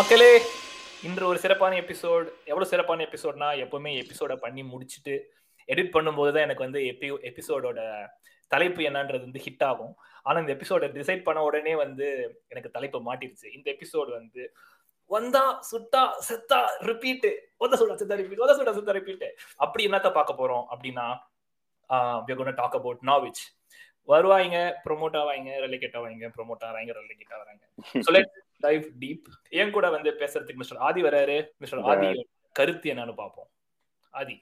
மக்களே இன்று ஒரு சிறப்பான எபிசோட் எவ்வளோ சிறப்பான எபிசோட்னா எப்பவுமே எபிசோட பண்ணி முடிச்சுட்டு எடிட் பண்ணும்போது தான் எனக்கு வந்து எபி எபிசோடோட தலைப்பு என்னன்றது வந்து ஹிட் ஆகும். ஆனா இந்த எபிசோடை டிசைட் பண்ண உடனே வந்து எனக்கு தலைப்பு மாட்டிருச்சு. இந்த எபிசோடு வந்து வந்தா சுட்டா செத்தா ரிப்பீட்டு ஒத சுட்டா செத்தா ரிப்பீட் ஒத சுட்டா செத்தா ரிப்பீட்டு அப்படி என்னத்த பார்க்க போறோம் அப்படின்னா டாக் அபவுட் நாவிச் வருவாங்க ப்ரொமோட் ஆவாங்க ரெலிகேட் ஆவாங்க ப்ரொமோட் ஆவாங்க ரெலிகேட் ஆகிறாங்க ஸோ டைவ் டீப் என் கூட வந்து பேசுறதுக்கு மிஸ்டர் ஆதி வராரு. மிஸ்டர் ஆதி கருத்து என்னன்னு பார்ப்போம். ஆதி.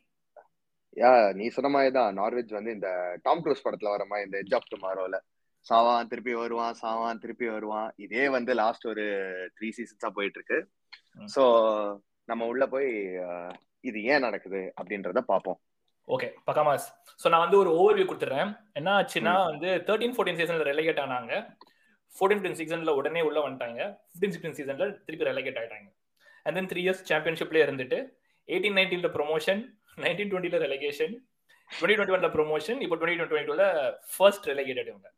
யா நீ சொன்ன மாதிரி தான் நார்வெஜ் வந்து இந்த டாம் க்ரூஸ் படத்துல வர மாதிரி இந்த ஆஃப் டுமாரோல சாவான் திருப்பி வருவான் சாவான் திருப்பி வருவான். இதே வந்து லாஸ்ட் ஒரு த்ரீ சீசன்ஸா போயிட்டு இருக்கு ஸோ நம்ம உள்ள போய் இது ஏன் நடக்குது அப்படின்றத பார்ப்போம். ஓகே பக்காமாஸ் ஸோ நான் வந்து ஒரு ஓவர்வியூ கொடுத்துட்றேன். என்ன ஆச்சுன்னா வந்து தேர்ட்டீன் ஃபோர்டீன் சீசன்ல ரெலகேட் ஆனாங்க. ஃபோர்டீன் ஃபிஃப்டின் சீசன்ல உடனே உள்ள வந்துட்டாங்க. ஃபிஃப்டீன் சிக்ஸ்டீன் சீசன்ல திருப்பி ரெலகேட் ஆயிட்டாங்க. அண்ட் தென் த்ரீ இயர்ஸ் சாம்பியன்ஷிப்லயே இருந்துட்டு எயிட்டீன் நைன்டீன்ல ப்ரொமோஷன் நைன்டீன் டுவெண்ட்டில ரெலகேஷன் டுவெண்ட்டி டுவெண்ட்டி ஒன்ல ப்ரொமோஷன் இப்போ டுவெண்ட்டி டுவெண்ட்டி டூல ஃபர்ஸ்ட் ரெலகேட்டட் இவங்க.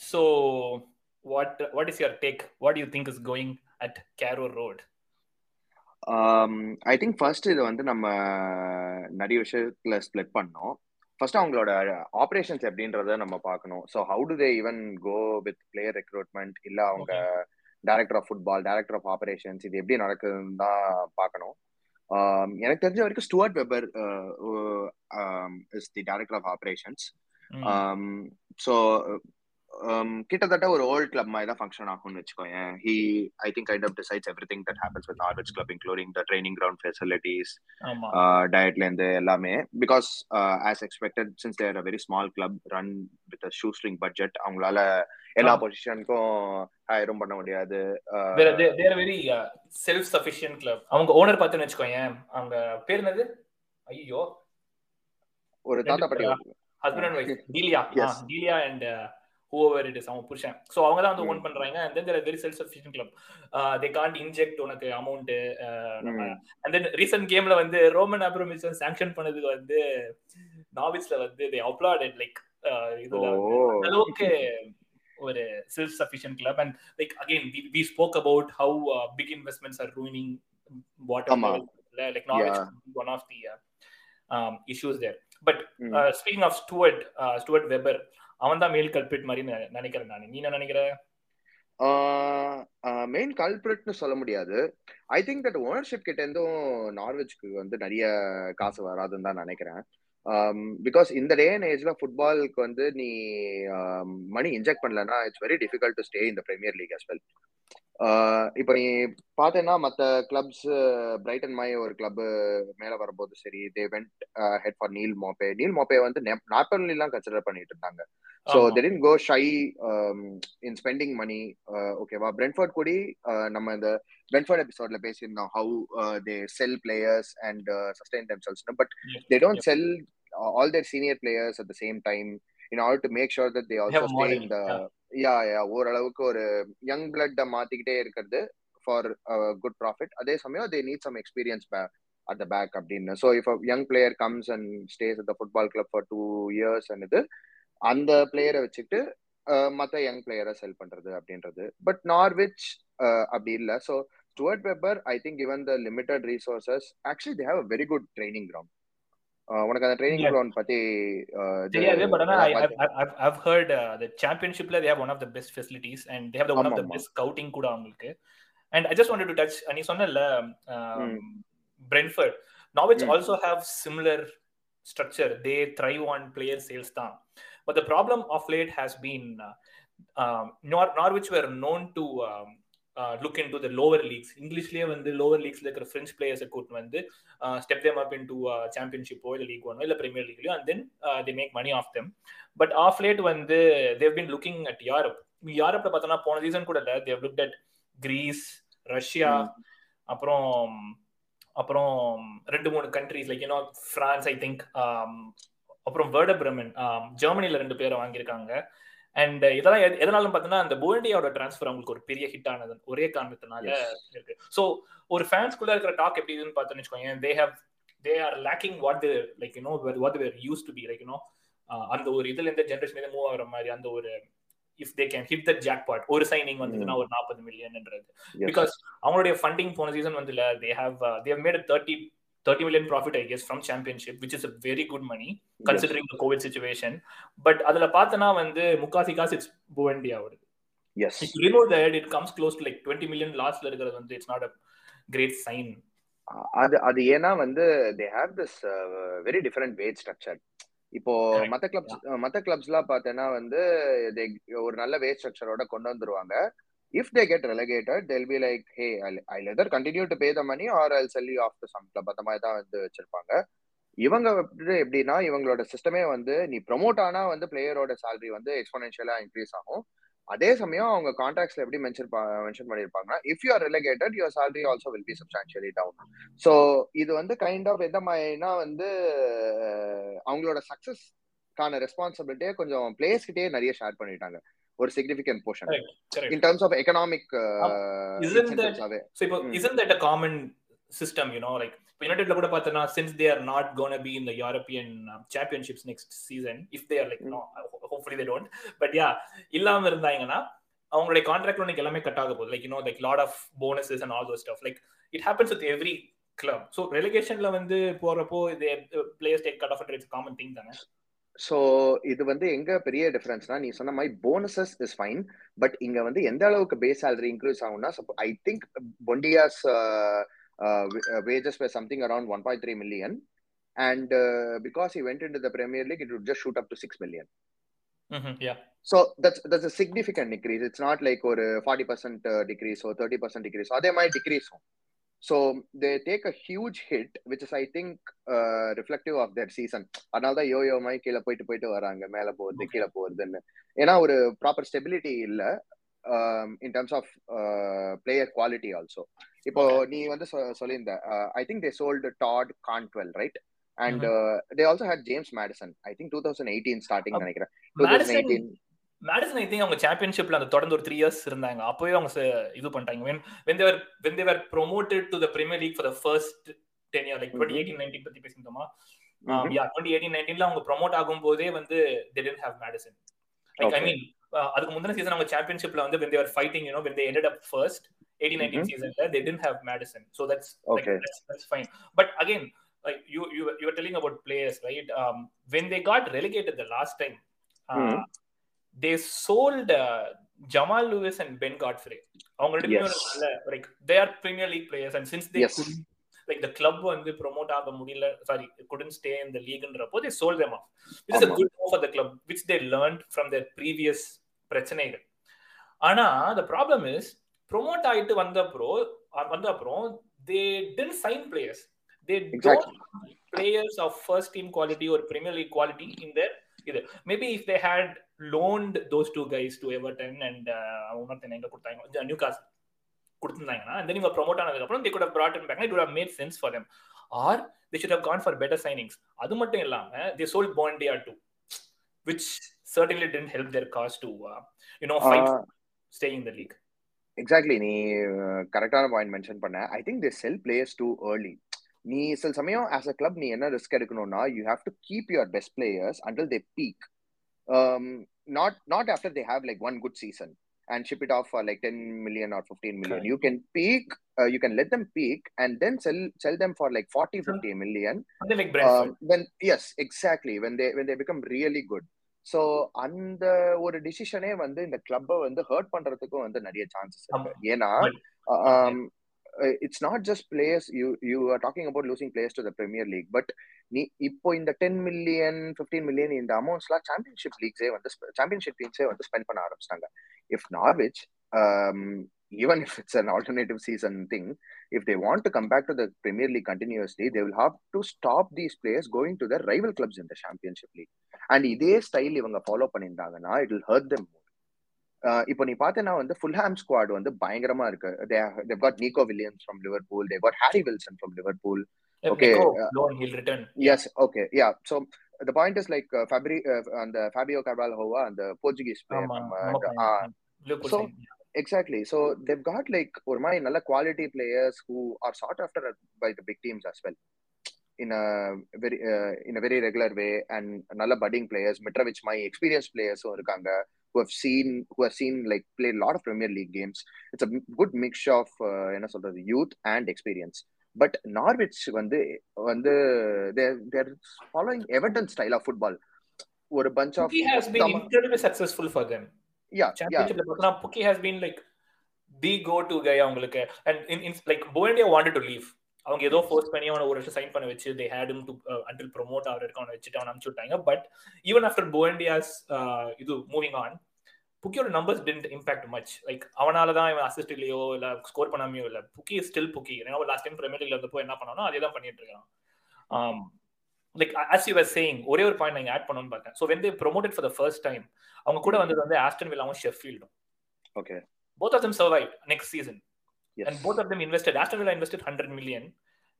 So what what is your take what you think is going at Carrow Road I think first இது வந்து நம்ம நிறைய விஷயத்துல ஸ்ப்ளிட் பண்ணோம். ஃபர்ஸ்ட் அவங்களோட ஆப்ரேஷன்ஸ் எப்படின்றத நம்ம பார்க்கணும். So how do they even go with player recruitment இல்ல அவங்க director of football director of operations இது எப்படி நடக்குதுன்னு தான் பார்க்கணும். எனக்கு தெரிஞ்ச வரைக்கும் Stuart Webber is the director of operations so கிட்டத்தட்ட ஒரு ஓல்ட் கிளப் மாதிரி தான் ஃபங்க்ஷன் ஆகும்னு வச்சுக்கோங்க he I think kind of decides everything that happens with Norwich club including the training ground facilities டயட்ல இருந்து எல்லாமே. Because as expected since there a very small club run with shoestring budget அவங்களால எல்லா பொசிஷனுக்கும் ஹயரும் பண்ண முடியாது. வெரி செல்ஃப் சஃபிஷியன்ட் கிளப் அவங்க ஓனர் பார்த்துன்னு வச்சுக்கோங்க அவங்க பேர் என்னது? ஐயோ ஒரு தாத்தா பாட்டி husband and wife Delia. Delia and whoever it is அவங்க புருஷன். ஸோ அவங்க தான் வந்து ஓன் பண்றாங்க. And then very self sufficient club they can't inject உனக்கு அமௌண்ட் அண்ட் தென் ரீசெண்ட் கேம்ல வந்து ரோமன் அப்ரோமிஷன் சாங்ஷன் பண்ணதுக்கு வந்து நாவிஸ்ல வந்து தே அப்ளாடட் லைக் இதுல அளவுக்கு ஒரு self sufficient club and like again we spoke about how big investments are ruining water like Norwich one of the issues there but speaking of Stuart Stuart Webber அவன் தான் main culprit மாதிரி நினைக்கிறேன் நான். நீ என்ன நினைக்கிற? மெயின் கல்பிரிட்னு சொல்ல முடியாது. ஐ திங்க் தட் ஓனர்ஷிப் கிட்ட இருந்தும் நார்வெஜ்க்கு வந்து நிறைய காசு வராதுன்னு தான் நினைக்கிறேன். பிகாஸ் இந்த டே அண்ட் ஏஜ்ல ஃபுட்பாலுக்கு வந்து நீ மணி இன்ஜெக்ட் பண்ணலன்னா it's very difficult to stay இந்த பிரீமியர் லீக் அஸ் வெல் இப்போ நீ பார்த்தேன்னா மற்ற கிளப்ஸ் பிரைட்டன் மாய் ஒரு கிளப் மேல வரும்போது சரி they went head for Neal Maupay Neal Maupay வந்து நாப்பர்லாம் கன்சிடர் பண்ணிட்டு இருந்தாங்க. So then go shy in spending money ஓகேவா பிரென்ஃபர்ட் கூடி நம்ம இந்த பிரென்ஃபர்ட் எபிசோட்ல பேசியிருந்தோம் how they sell players and sustain them sells but they don't sell all their senior players at the same time in order to make sure that they also stay in the yeah yeah ஓரளவுக்கு ஒரு young blood மாத்திக்கிட்டே இருக்கிறது for good profit அதே சமயம் they need some experience at the back அப்படின்னு. So if young player comes and stays at the football club for two years இது அந்த பிளேயரை வச்சுட்டு மற்ற யங் பிளேயரை செல் பண்றது அப்படின்றது. பட் நார்விச் அப்படி இல்லை. So Stuart Webber I think given the limited resources actually they have a very good training ground உனக்கு அந்த ட்ரைனிங் கிரவுண்ட் பத்தி தெரியாது பட் ஆனா I've heard the சாம்பியன்ஷிப்ல they have one of the best facilities and they have the one of the best scouting கூட அவங்களுக்கு. And I just wanted to touch நீ சொன்னல Brentford Norwich also have similar structure they thrive on player sales தான். But the problem of late has been Norwich were known to look in to the lower leagues இங்கிலீஷ்லேயே வந்து lower லீக்ஸ்ல இருக்கிற French பிளேயர்ஸை கூட்டு வந்து step them up in to சாம்பியன்ஷிப்போ இல்லை league ஒன்னோ இல்லை premier லீக்லையோ and then they make money off them but of late வந்து they've been looking at Europe யூரோப்ல பார்த்தோம்னா போன சீசன் கூட இல்லை they look at Greece Russia அப்புறம் அப்புறம் ரெண்டு மூணு countries like you know France I think அப்புறம் வேர்ட பிரமன் ஜெர்மனில ரெண்டு பேரை வாங்கியிருக்காங்க. அண்ட் இதெல்லாம் எதனாலும் பார்த்தீங்கன்னா அந்த போல்டியோட டிரான்ஸ்ஃபர் அவங்களுக்கு ஒரு பெரிய ஹிட் ஆனது ஒரே காரணத்தினால இருக்கு. ஸோ ஒரு ஃபேன்ஸ்குள்ள இருக்கிற டாக் எப்படி இதுன்னு பார்த்தோன்னு வச்சுக்கோங்க they how they are lacking what the like you know what were used to be like you know அந்த ஒரு இதுல இருந்து ஜென்ரேஷன் மூவ் ஆகிற மாதிரி அந்த ஒரு if they can hit the jackpot ஒரு சைனிங் வந்ததுன்னா ஒரு நாற்பது மில்லியன்ன்றது. பிகாஸ் அவங்களுடைய ஃபண்டிங் போன சீசன் வந்து இல்ல they have they made thirty thirty million profit I guess from Championship which is very good money considering the Covid situation but அதுல பார்த்தனா வந்து முக்காசி காசு இட்ஸ் புவண்டியா வருது yes if you remove that it comes close to like 20 million லாஸ்ட்ல இருக்கிறது வந்து it's not a great sign அது அது ஏன்னா வந்து they have this very different wage structure இப்போ. மத்த கிளப்ஸ் மத்த கிளப்ஸ்லாம் பார்த்தேன்னா வந்து ஒரு நல்ல வேஜ் ஸ்ட்ரக்சரோட கொண்டு வந்துருவாங்க. If they get relegated they'll be like hey I either continue to pay the money or I sell you off the some club அந்த மாதிரி தான் வந்து வச்சிருப்பாங்க. இவங்க எப்படின்னா இவங்களோட சிஸ்டமே வந்து நீ ப்ரொமோட் ஆனா வந்து பிளேயரோட சேலரி வந்து எக்ஸ்போனென்ஷியலா இன்க்ரீஸ் ஆகும். அதே சமயம் அவங்க கான்ட்ராக்ட்ஸ்ல எப்படி mention mention பண்ணிருப்பாங்கன்னா if you are relegated your salary also will be substantially down so இது வந்து கைண்ட் ஆஃப் எந்த மாதிரினா வந்து அவங்களோட சக்சஸ்க்கான ரெஸ்பான்சிபிலிட்டியே கொஞ்சம் பிளேயர்ஸ்கிட்டே நிறைய ஷேர் பண்ணிட்டாங்க. ஒரு significant portion correct in terms of economic Isn't that- இன்சென்டிவ்ஸாவே so இப்போ Mm. isn't that a common system you know like இப்போ யுனைடெட்ல கூட பார்த்தனா since they are not going to be in the european uh, championships next season if they are like Mm. no ho- hopefully they don't. But yeah இல்லாம இருந்தாங்கன்னா அவங்களுடைய contract உனக்கு எல்லாமே cut ஆக போகுது. Like you know like lot of bonuses and all those stuff like it happens with every club so ரெலிகேஷன்ல வந்து போறப்போ players take cut off it's common thing தானே? ஸோ இது வந்து எங்க பெரிய டிஃபரன்ஸ்னா நீ சொன்ன மாதிரி போனஸஸ் இஸ் ஃபைன் பட் இங்க வந்து எந்த அளவுக்கு பேஸ் salary இன்க்ரீஸ் ஆகும்னா I think Buendia's wages were something around 1.3 million and uh, because he went into the premier league it would just shoot up to 6 million yeah so that's that's a significant decrease it's not like or 40% uh, decrease or 30% decrease or they might decrease so they take a huge hit which is i think uh, reflective of their season. அதனால தான் YoYo மாதிரி கீழே போயிட்டு போயிட்டு வராங்க. மேல Okay. கீழே போகுதுன்னு ஏன்னா ஒரு ப்ராப்பர் ஸ்டெபிலிட்டி இல்ல. In terms of player quality also இப்போ. நீ வந்து சொல்லியிருந்த I think they sold Todd Cantwell right and they also had James Maddison I think two thousand eighteen starting நினைக்கிறேன். Two thousand eighteen Maddison I think அவங்க சாம்பியன்ஷிப்ல அந்த தொடர்ந்து ஒரு த்ரீ இயர்ஸ் இருந்தாங்க அப்பவே அவங்க இது பண்ணிட்டாங்க they were when they were promoted to the premier league for the first 10 year like 2018 19 பத்தி um, yeah 2018 19ல அவங்க ப்ரோமோட் ஆகும்போதே வந்து they didn't have Maddison like i Okay. mean uh, அதுக்கு முந்தின சீசன் அவங்க சாம்பியன்ஷிப்ல வந்து when they were fighting you know when they ended up first 18 19 Mhm. seasonல they didn't have madison so that's like Okay. that's, that's fine but again like you you were- you were telling about players um uh, Mhm. sold uh, Jamal Lewis and Ben Godfrey. அவங்க ரெண்டு பேரும் are Premier League players and since they Yes. couldn't like the club வந்து promote ஆக முடியல stay in the leagueன்றப்போ they sold them off which is a ஆமா. good move for the club which they learned from their previous பிரச்சனைகள் ஆனா the problem is promote ஆயிட்டு வந்த அப்புறம் அ- வந்த அப்புறம் they didn't sign players they don't Exactly. have players of first team quality or Premier League quality maybe if they had loaned those two guys to Everton and இன்னொருத்தன் எங்க கொடுத்தாங்க new காசு கொடுத்திருந்தாங்கன்னா then இவங்க ப்ரோமோட் ஆனதுக்கு அப்புறம் they could have brought him back it would have made sense for them or they should have gone for better signings அது மட்டும் இல்லாம they sold Bondia too which certainly didn't help their cause to uh, you know fight Uh, for staying in the league exactly நீ கரெக்டான point mention பண்ண I think they sell players too early நீ சில சமயம் as a club நீ என்ன risk எடுக்கணும்னா you have to keep your best players until they peak not not after they have like one good season and ship it off for like 10 million or 15 million Correct. you can peak uh, you can let them peak and then sell sell them for like 40 50 million something like Brentford um, when yes exactly when they when they become really good so அந்த ஒரு டிசிஷனே வந்து இந்த கிளப்பை வந்து hurt பண்றதுக்கும் வந்து நிறைய chances இருக்கு. ஏன்னா it's not just players you you are talking about losing players to the Premier League but நீ இப்போ இந்த டென் மில்லியன் ஃபிஃப்டீன் மில்லியன் இந்த அமௌண்ட்ஸ்லாம் சாம்பியன்ஷிப் லீக்ஸே வந்து சாம்பியன்ஷிப் டீம்ஸே வந்து ஸ்பெண்ட் பண்ண ஆரம்பிச்சிட்டாங்க. If Norwich even if it's an alternative season thing if they want to come back to the Premier League continuously they will have to stop these players going to the rival clubs இந்த championship league and இதே style இவங்க follow பண்ணியிருந்தாங்கன்னா it will hurt them more இப்போ நீ பார்த்தேன்னா வந்து Fulham squad வந்து பயங்கரமா இருக்கு they've got Neco Williams from Liverpool they've got Harry Wilson from Liverpool Okay, Nico, uh, loan he'll return yes okay yeah so the point is like uh, Fabri uh, அந்த Fabio Carvalho அந்த Portuguese player ஆமா, நம்ம ஆமா, ஆ, Liverpool So, sign. exactly so they've got like ஒரு மாதிரி நல்ல quality players who are sought after by the big teams as well in a very uh, in a very regular way and நல்ல budding players மிட்ரவிச் மாதிரி experienced players இருக்காங்க who have seen who have seen like played a lot of Premier League games. It's a good mixture of uh, என்ன சொல்றது youth and experience. But Norwich வந்து வந்து they're they're following Everton style of football. ஒரு bunch of Pukki has been incredibly successful for them. yeah yeah Championship பார்த்தா Pukki has been like the go to guy அவங்களுக்கு and in, in like Buendia wanted to leave அவங்க ஏதோ force பண்ணி அவனை ஒரு வருஷம் sign பண்ண வச்சு they had him to until promote அவர் இருக்க அவனை வச்சுட்டு அவனை அனுப்பிச்சு விட்டாங்க பட் ஈவன் ஆஃப்டர் போயண்டியாஸ் இது moving on புக்கியோட numbers didn't impact much like அவனால தான் இவன் அசிஸ்ட் இல்லையோ இல்ல ஸ்கோர் பண்ணாமையோ இல்ல புக்கி ஸ்டில் புக்கி ஏன்னா லாஸ்ட் டைம் பிரீமியர் லீக்ல இருந்தப்போ என்ன பண்ணானோ அதே தான் பண்ணிட்டு இருக்கான். Like as you were saying ஒரே ஒரு பாயிண்ட் நான் ஆட் பண்ணணும்னு பார்த்தேன். So when they promoted for the first time அவங்க கூட வந்தது வந்து ஆஸ்டன் வில்லாவும் ஷெஃபீல்டும் okay. Both of them survived next season. And both of them invested aston villa invested 100 million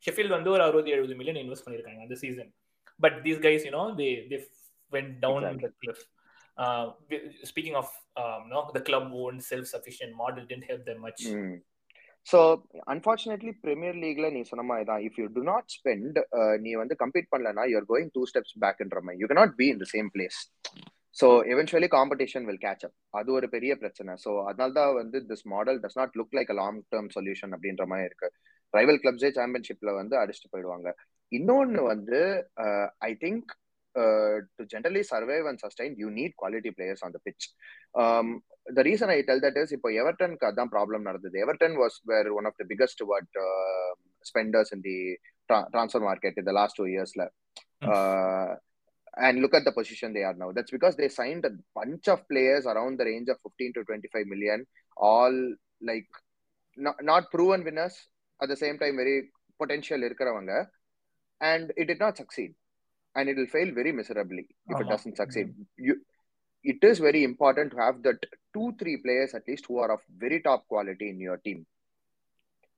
sheffield வந்து ஒரு 60 70 million இன்வெஸ்ட் பண்ணிருக்காங்க அந்த season but these guys you know they they went down Exactly. the cliff uh, we- speaking of um, no the club owned self sufficient model didn't help them much Mm. So unfortunately, Premier Leagueல நீ சொன்ன மாதிரி தான் if you do not spend uh, நீ வந்து compete பண்ணலனா you're going two steps back ன்ற மாதிரி you cannot be in the same place. So eventually competition will catch up. அது ஒரு பெரிய பிரச்சனை. So அதனால தான் வந்து this model does not look like a long term solution அப்படின்ற மாதிரி இருக்கு. ரைவல் கிளப்ஸே சாம்பியன்ஷிப்ல வந்து அடிச்சுட்டு போயிடுவாங்க. இன்னொன்னு வந்து I think to generally survive and sustain you need quality players on the pitch the reason I tell that is இப்போ எவர்டனுக்கு அதான் ப்ராப்ளம் நடந்தது Everton was were one of the biggest what spenders in the transfer market இந்த last two இயர்ஸ்ல and look at the position they are now. That's because they signed a bunch of players around the range of 15 to 25 million, all like not, not proven winners, at the same time, very potential. And it did not succeed. And it will fail very miserably if uh-huh. it doesn't succeed. Mm-hmm. You, it is very important to have that two, three players at least who are of very top quality in your team.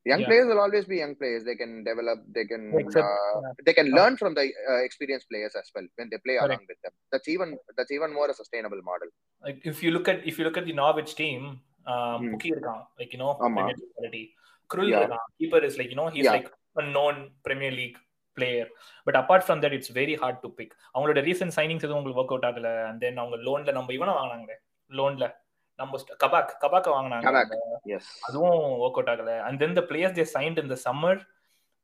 Young Yeah. players will always be young players. They can develop. They can. Except- uh, yeah. They can Uh, learn from the uh, experienced players as well when they play Correct. along with them. That's even. That's even more a sustainable model. like if you look at if you look at the Norwich team um Hmm. Pukki இருக்கான் like you know ஆமா. Premier League quality Krull Yeah. இருக்கான் keeper is like you know he's Yeah. like a known Premier League player but apart from that it's very hard to pick அவங்களோட recent signings எதுவும் உங்களுக்கு work out ஆகல and then அவங்க லோன்ல நம்ம இவனை வாங்கினாங்க லோன்ல நம்ம கபாக் கபாக்க வாங்கினாங்க. அதுவும் ஒர்க் அவுட் ஆகல the players they signed in the summer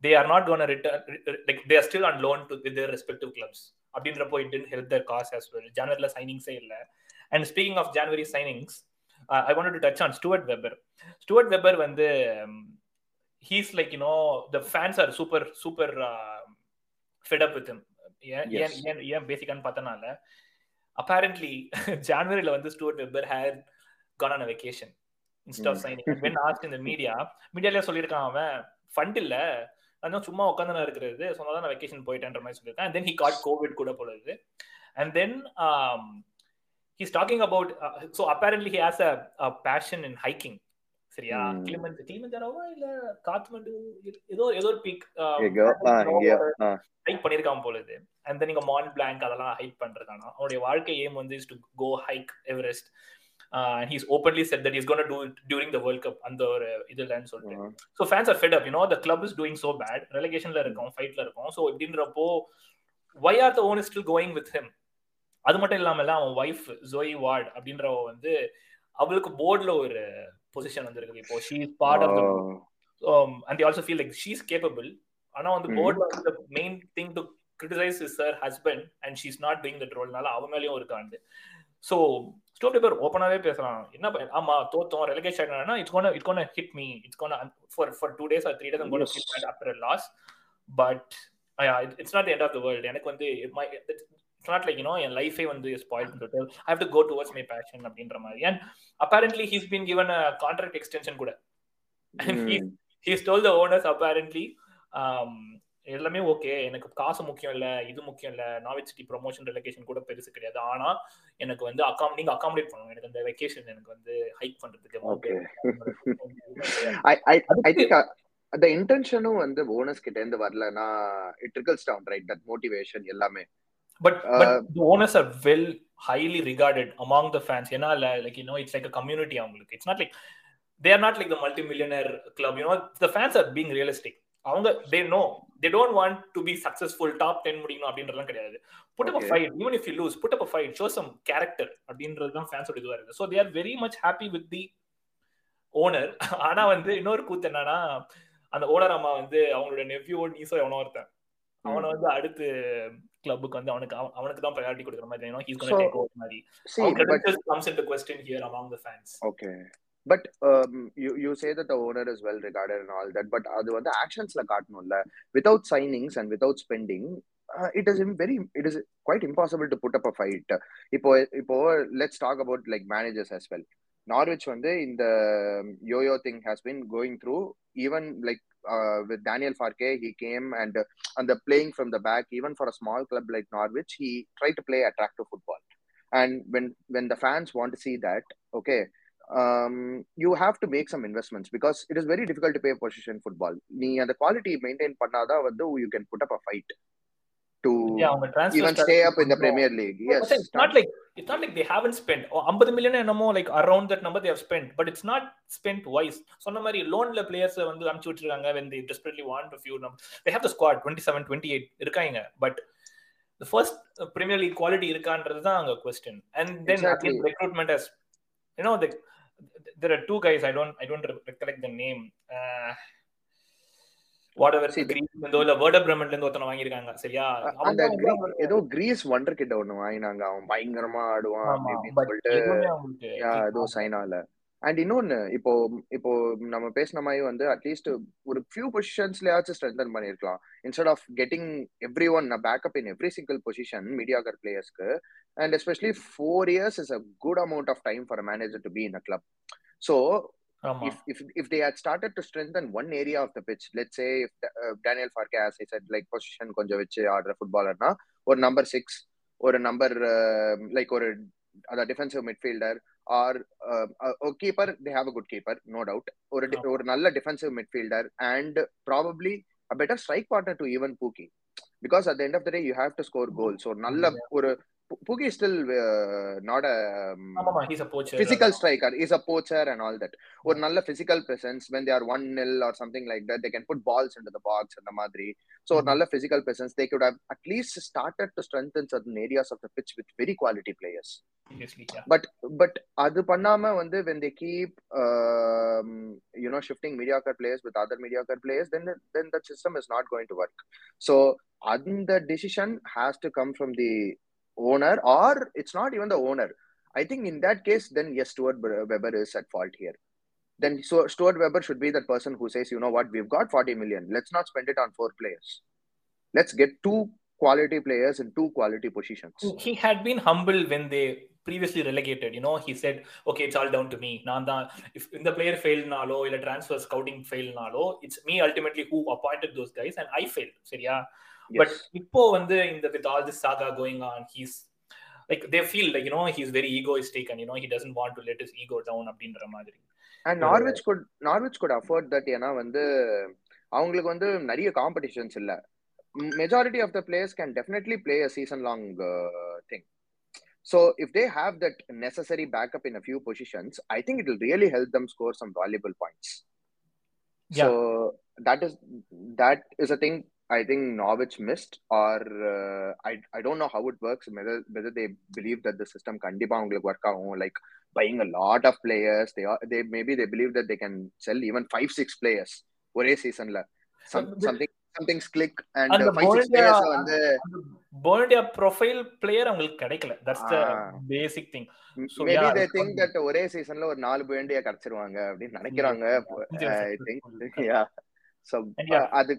they are not going to return like they are still on loan to with their respective clubs அப்படின்றப்போ it didn't help their cause as well ஜனவரில சைனிங்ஸே இல்ல speaking of January signings uh, I wanted to touch on Stuart Webber Stuart Webber வந்து um, the fans are super super uh, fed up with him ஏன். ஏன் ஏன் ஏன் பேசிக்கான்னு பார்த்தனால apparently ஜான்வரில வந்து Stuart Webber had gone on a vacation instead of Hmm. signing. When asked in the media அவன் fund இல்ல. நான் சும்மா உட்காந்து நான் இருக்கிறது சொன்னதான் நான் வெக்கேஷன் போயிட்டேன்ற மாதிரி சொல்லியிருக்கேன். And then he got covid கூட போல இது and then um, he's talking about uh, so apparently he has a, a passion in hiking. சரியா? Hmm. கிளிமன் கிளிமஞ்சாரோவா இல்ல காத்மண்டு ஏதோ ஏதோ ஒரு பீக். ஹைக் பண்ணிருக்கான் போல இது அண்ட் தென் நீங்க மான் பிளாங்க் அதெல்லாம் ஹைக் பண்றதானா அவனுடைய வாழ்க்கை ஏம் வந்து is to go hike Everest and he's openly said that is gonna do during the World Cup அந்த ஒரு இதுலன்னு சொல்லிட்டு. So fans are fed up you know the club is doing so bad ரெலகேஷன்ல இருக்கும் ஃபைட்ல இருக்கும் so இப்படின்றப்போ why are the own still going with him அது மட்டும் இல்லாமல அவன் ஒய்ஃப் ஜோயி வார்ட் அப்படின்றவ வந்து அவளுக்கு போர்டில் ஒரு பொசிஷன் வந்திருக்கு இப்போ she is part of the Oh. um, and they also feel like she's capable. ஆனா வந்து. போர்ட்ல வந்து the main thing to criticize is her husband and she's not doing that role னால அவ மேலயும் இருக்காண்டு ஸோ ஸ்டோர் பேப்பர் ஓப்பனாவே பேசுறான் என்ன ஆமா தோத்தோம் ரெலகேஷன் ஆனா it's gonna it's gonna hit me it's gonna for for two days or three days gonna bad after loss but it's not end of the world எனக்கு வந்து my it's not like you know என் லைஃபே வந்து spoil சொல்லிட்டு I have to go towards my passion அப்படின்ற மாதிரி. And apparently he's been given a contract extension கூட. And he's Mm. he told um, எல்லாமே okay எனக்கு காசு முக்கியம் இல்ல இது முக்கியம் இல்ல நாவெட் சிட்டி ப்ரொமோஷன் ரெலகேஷன் கூட பெருசு கிடையாது ஆனா எனக்கு வந்து அக்காம் நீங்க அகாமடேட் பண்ணணும் எனக்கு அந்த வெக்கேஷன் எனக்கு வந்து ஹைக். பண்றதுக்கு uh, the intentionம் வந்து ஓனர்ஸ் கிட்ட இருந்து வரலனா it trickles down right that motivation எல்லாமே Uh, but the owners are well highly regarded among the fans ஏன்னா like you know it's like a community அவங்களுக்கு it's not like they are not like the multi-millionaire club you know the fans are being realistic அவங்க they know they don't want to be successful top ten முடிக்கணும் அப்படின்றதுலாம் கிடையாது. Put up. Fight even if you lose put up fight show some character அப்படின்றது தான் ஃபேன்ஸோட இதுவா இருக்கு. So they are very much happy with the owner ஆனா வந்து இன்னொரு கூத்து என்னன்னா அந்த ஓனர் அம்மா வந்து அவங்களோட நெவ்யூ நீசோ எவனோ ஒருத்தன். அவனை வந்து அடுத்து கிளப்புக்கு வந்து அவனுக்கு அவ- அவனுக்கு தான் ப்ரையாரிட்டி கொடுக்குற மாதிரி he's going to So, take over மாதிரி. See, Our but credentials comes into question here among the fans okay. But um, you you say that the owner is well regarded and all that, but அது வந்து actionsல காட்டணும்ல without signings and without spending uh, it is im- very it is quite impossible to put up a fight இப்போ இப்போ let's talk about like managers as well Norwich வந்து இந்த yo-yo thing has been going through even like uh, with Daniel Farke he came and uh, and the playing from the back even for a small club like Norwich he tried to play attractive football and when when the fans want to see that okay um, you have to make some investments because it is very difficult to play position football நீ அந்த quality maintain பண்ணாதான் வந்து you can put up a fight to Yeah, even stay up in the Premier League yes it's not like it's not like they haven't spent oh, 50 million என்னமோ like around that number they have spent but it's not spent wise சொன்ன மாதிரி லோன்ல players வந்து அனுப்பிச்சு விட்டுருக்காங்க when they desperately want a few num- they have the squad 27 28 இருக்காங்க but the first uh, Premier League quality இருக்கான்றது தான் அங்க question and then Exactly. again recruitment has you know the there are two guys I don't I don't recollect the name. Uh, Greece இருந்தோ இல்ல Werder பிரமன்ல இருந்து ஒருத்தன வாங்கியிருக்காங்க சரியா? அந்த ஏதோ Greece wonder கிட்ட ஒண்ணு வாங்கினாங்க அவன் பயங்கரமா ஆடுவான் ஆமா அப்படி இப்படின்னு பட் சொல்லிட்டு ஏதோ. சைனால. அண்ட் இன்னொன்னு இப்போ இப்போ நம்ம பேசின மாதிரி வந்து அட்லீஸ்ட் ஒரு ஃபியூ பொசிஷன்ஸ்லயாச்சும் ஸ்ட்ரென்தன் பண்ணிருக்கலாம் instead of getting every one backup in every single position mediocre பிளேயர்ஸ்க்கு and especially four years is a good amount of time for manager to be in a club so if if if they had started to strengthen one area of the pitch, let's say if uh, Daniel Farke, as I said, like position கொஞ்சம் வச்சு ஆடுற ஃபுட்பாலர்னா ஒரு number six ஒரு number like ஒரு அதான் defensive midfielder or keeper they have a good keeper no doubt ஒரு. ஒரு நல்ல defensive midfielder and probably better strike partner to even Pukki because at end of the day you have to score goals ஒரு நல்ல ஒரு Pookie is still uh, not a, um, physical striker. He's a poacher and all that. Or yeah. nalla physical presence when they are one nil or something like that. They can put balls into the box and the madri. So mm-hmm. nalla physical presence. They could have at least started to strengthen certain areas of the pitch with very quality players. But but adu pannama vandu when they keep um, you know shifting mediocre players with other mediocre players, then then the system is not going to work. So and decision has to come from the owner or it's not even the owner. I think in that case then yes stuart weber is at fault here. Then so stuart weber should be that person who says you know what? We've got 40 million. Let's not spend it on four players. Let's get two quality players in two quality positions. He had been humble when they previously relegated. You know he said okay it's all down to me. Nanda, if, the player failed nalo or transfer scouting failed nalo it's me ultimately who appointed those guys and i failed. So yeah but இப்போ வந்து இந்த with all this saga going on he's like they feel like you know he's very egoistic and you know he doesn't want to let his ego down அப்படின்ற மாதிரி. And Norwich could Norwich could afford that ஏன்னா வந்து அவங்களுக்கு வந்து நிறைய competitions இல்ல. Majority of the players can definitely play a season long thing so if they have that necessary backup in a few positions I think it will really help them score some valuable points so that is that is a thing I think Norwich missed, or uh, I I don't know how it works. Whether whether they believe that the system kandipa ungalku work ஆகும் like buying a lot of players. They are they maybe they believe that they can sell even five six players ஒரே சீசன்ல something something's click and அந்த five six players வந்து போல்டியா profile player அவங்களுக்கு கிடைக்கல that's the basic thing maybe they think that ஒரே சீசன்ல ஒரு நாலு போண்டியா கிடைச்சிருவாங்க அப்படின்னு நினைக்கிறாங்க ஐ திங்க் யா சோ அது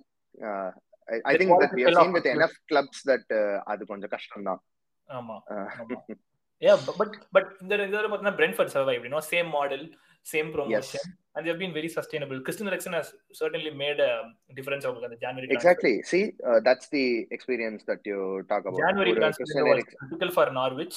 I, I think that we have seen with enough clubs that uh, அது கொஞ்சம் கஷ்டம் தான் ஆமா yeah but but இந்த இந்த பார்த்தா Brentford survived you know same model same promotion yes. and they have been very sustainable Christian Eriksen has certainly made a difference over the January exactly transfer. see uh, that's the experience that you talk about January transfer was critical for Norwich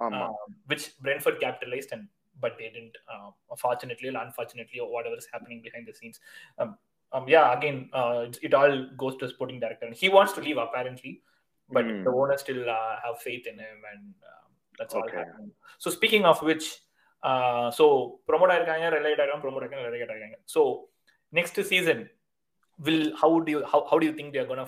um, uh, which Brentford capitalized and but they didn't uh, fortunately or unfortunately or whatever is happening behind the scenes um, um, yeah, again, uh, it, it, all goes to sporting director. And he wants to leave apparently, but mm. the owners still uh, have faith in him, and uh, that's all okay. happening. So speaking of which, so promote ஆயிருக்காங்க ரெலைட் ஆயிருக்காங்க promote ஆயிருக்காங்க ரெலைட் ஆயிருக்காங்க so next season will how do you how, how do you think they are going to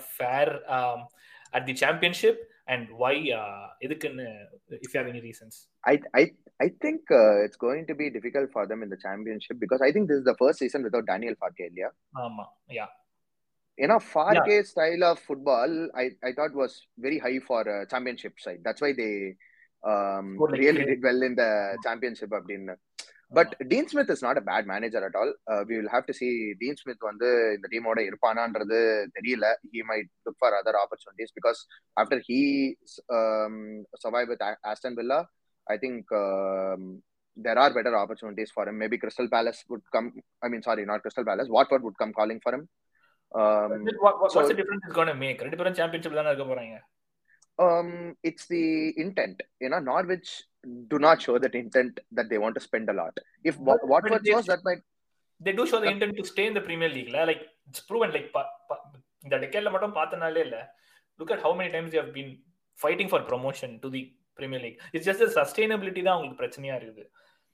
Um, and why uh, எதுக்குன்னு if you have any reasons I I I think uh, it's going to be difficult for them in the championship because I think this is the first season without Daniel Farke. Yeah, ஆமா yeah you know, Farke style of football I I thought was very high for uh, championship side. That's why they um, really did well in the championship. அப்படின்னு But Dean Smith is not a bad manager at all. Uh, we will have to see Dean Smith வந்து இந்த டீமோட இருப்பானான்றது தெரியல. He might look for other opportunities because after he um, survived with A- Aston Villa, I think um, there are better opportunities for him. Maybe Crystal Palace would come. I mean, sorry, not Crystal Palace. Watford would come calling for him. Um, what, what, so- what's the difference it's going to make ரெண்டு பேரும் championship தானே இருக்க போறாங்க um, it's the intent. You know, Norwich do not show that intent that they want to spend a lot. If Wa- But- Watford but they- shows, that might they do show the intent to stay in the Premier League. la. Like it's proven. Like pa- pa- இந்த டெக்கேட்ல மட்டும் பார்த்தனாலே இல்ல look at how many times you have been fighting for promotion to the Premier League it's just sustainability தான் உங்களுக்கு பிரச்சனையா இருக்குது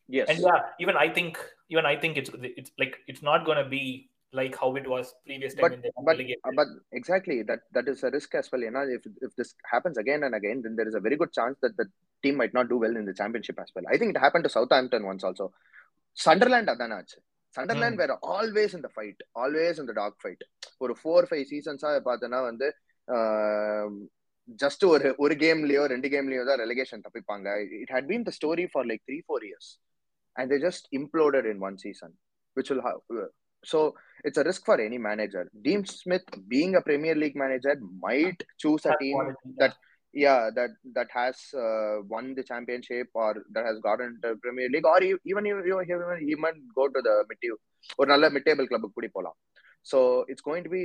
yes. And ya even I think even I think it's it's like it's not gonna be like how it was previous time in but uh, but exactly that that is a risk as well. You know, if if this happens again and again, then there is a very good chance that the team might not do well in the championship as well. I think it happened to Southampton once also. Sunderland அதான ஆச்சு Sunderland Hmm. were always in the fight, always in the dog fight. ஒரு four five சீசன்ஸா பார்த்தோன்னா வந்து just ஒரு ஒரு கேம்லயோ ரெண்டு கேம்லயோ தான் relegation தப்பிப்பாங்க it had been the story for like three four years and they just imploded in one season which will so it's a risk for any manager. Dean Smith, being a Premier League manager, might choose a team that Yeah that that has uh, won the championship or that has gotten into Premier League or e- even even he might go to the mid ஒரு நல்ல mid table கிளப்புக்கு கூடி போலாம் so it's going to be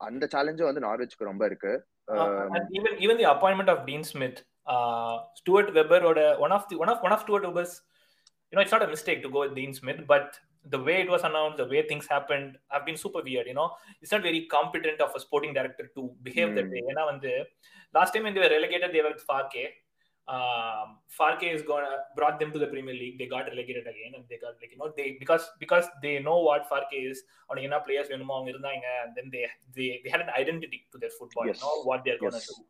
அந்த சேலஞ்சும் வந்து நார்வெஜ்க்கு ரொம்ப இருக்கு Uh, and even even the appointment of Dean Smith, uh, Stuart Webber or the, one of the one of one of Stuart Webber's, you know, it's not a mistake to go with Dean Smith, but the way it was announced, the way things happened, have been super weird. You know, it's not very competent of a sporting director to behave that Hmm. way. ஏன்னா வந்து last time when they were relegated, they were with Farke. Um, Farke is gonna brought them to the Premier League. They got relegated again, and they got like you know they because because they know what Farke is. அவனுக்கு என்ன players வேணுமோ அவங்க இருந்தாங்க and then they they they had an identity to their football. Yes. You know what they're gonna Yes. do.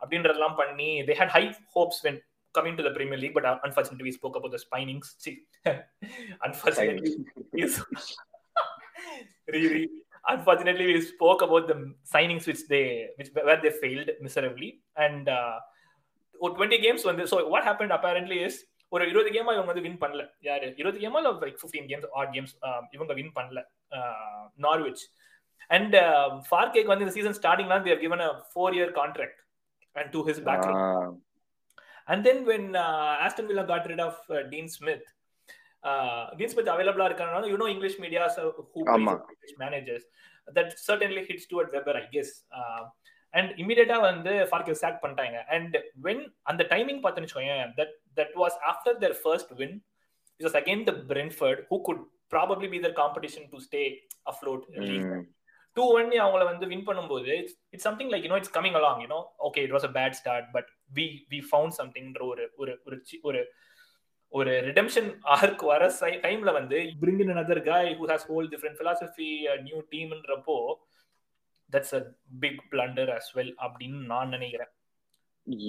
அப்படின்றதெல்லாம் பண்ணி they had high hopes when coming to the Premier League, but uh, unfortunately we spoke about the spinings. See, unfortunately, really, unfortunately we spoke about the signings which they which where they failed miserably and uh, ஒரு twenty games வந்து so what happen apparently is ஒரு இருபது கேமா இவங்க வந்து win பண்ணல யாரு இருபது கேமா இல்லை like fifteen games odd games இவங்க வின் பண்ணல நார்விச் அண்ட் ஃபார்கேக்கு வந்து இந்த season ஸ்டார்டிங்லாம் they've given a four year contract and to his back Ah, And then when uh, Aston Villa got rid of uh, Dean Smith, uh, Dean Smith available இருக்கறனால you know English media so who plays ஆமா. for English managers that certainly hits Stuart Webber I guess uh, and immediately வந்து Farke sack பண்ணிட்டாங்க and when அந்த timing பார்த்தேன்னு வச்சுக்கோங்க that that was after their first win it was again the Brentford who could probably be their competition to stay afloat league mm, two one அவங்கள வந்து win பண்ணும்போது it's something like you know it's coming along you know okay it was a bad start but we we found சம்திங்ன்ற ஒரு ஒரு ஒரு C- ஒரு ஒரு redemption arc வர டைம்ல வந்து bring in another guy who has whole different philosophy a new teamன்றப்போ that's a big blunder as well அப்படின்னு நான் நினைக்கிறேன்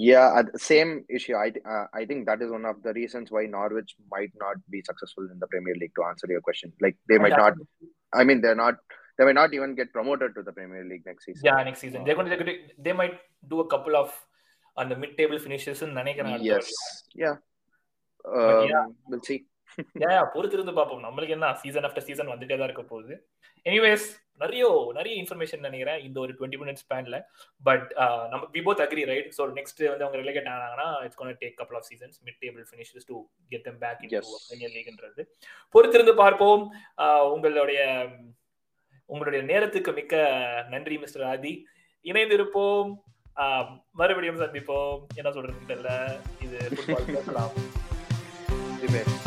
yeah, uh, same issue. I th- uh, I think that is one of the reasons why Norwich might not be successful in the Premier League. To answer your question, like they might not. I mean, they're not. They might not even get promoted to the Premier League next season. yeah next season they're going to they might do a couple of the mid table finishes நினைக்கிறேன் Um, பொறுத்திருந்து பார்ப்போம். நம்மளுக்கு என்ன season after season வந்துட்டே தான் இருக்க போகுது. Anyways நிறைய நிறைய இன்ஃபர்மேஷன் நினைக்கிறேன் இந்த ஒரு டுவெண்ட்டி மினிட்ஸ் ஸ்பேன்ல பட் நம்ம we both agree right so next வந்து அவங்க relate ஆனாங்கன்னா it's gonna take couple of seasons mid table finishes to get them back in லீக்ன்றது பொறுத்திருந்து பார்ப்போம். ஆஹ் உங்களுடைய உங்களுடைய நேரத்துக்கு மிக்க நன்றி மிஸ்டர் ஆதி. இணைந்திருப்போம். மறுபடியும் சந்திப்போம். என்ன சொல்றதுன்னு தெரியல. இது ஃபுட்பால் பேசலாம்.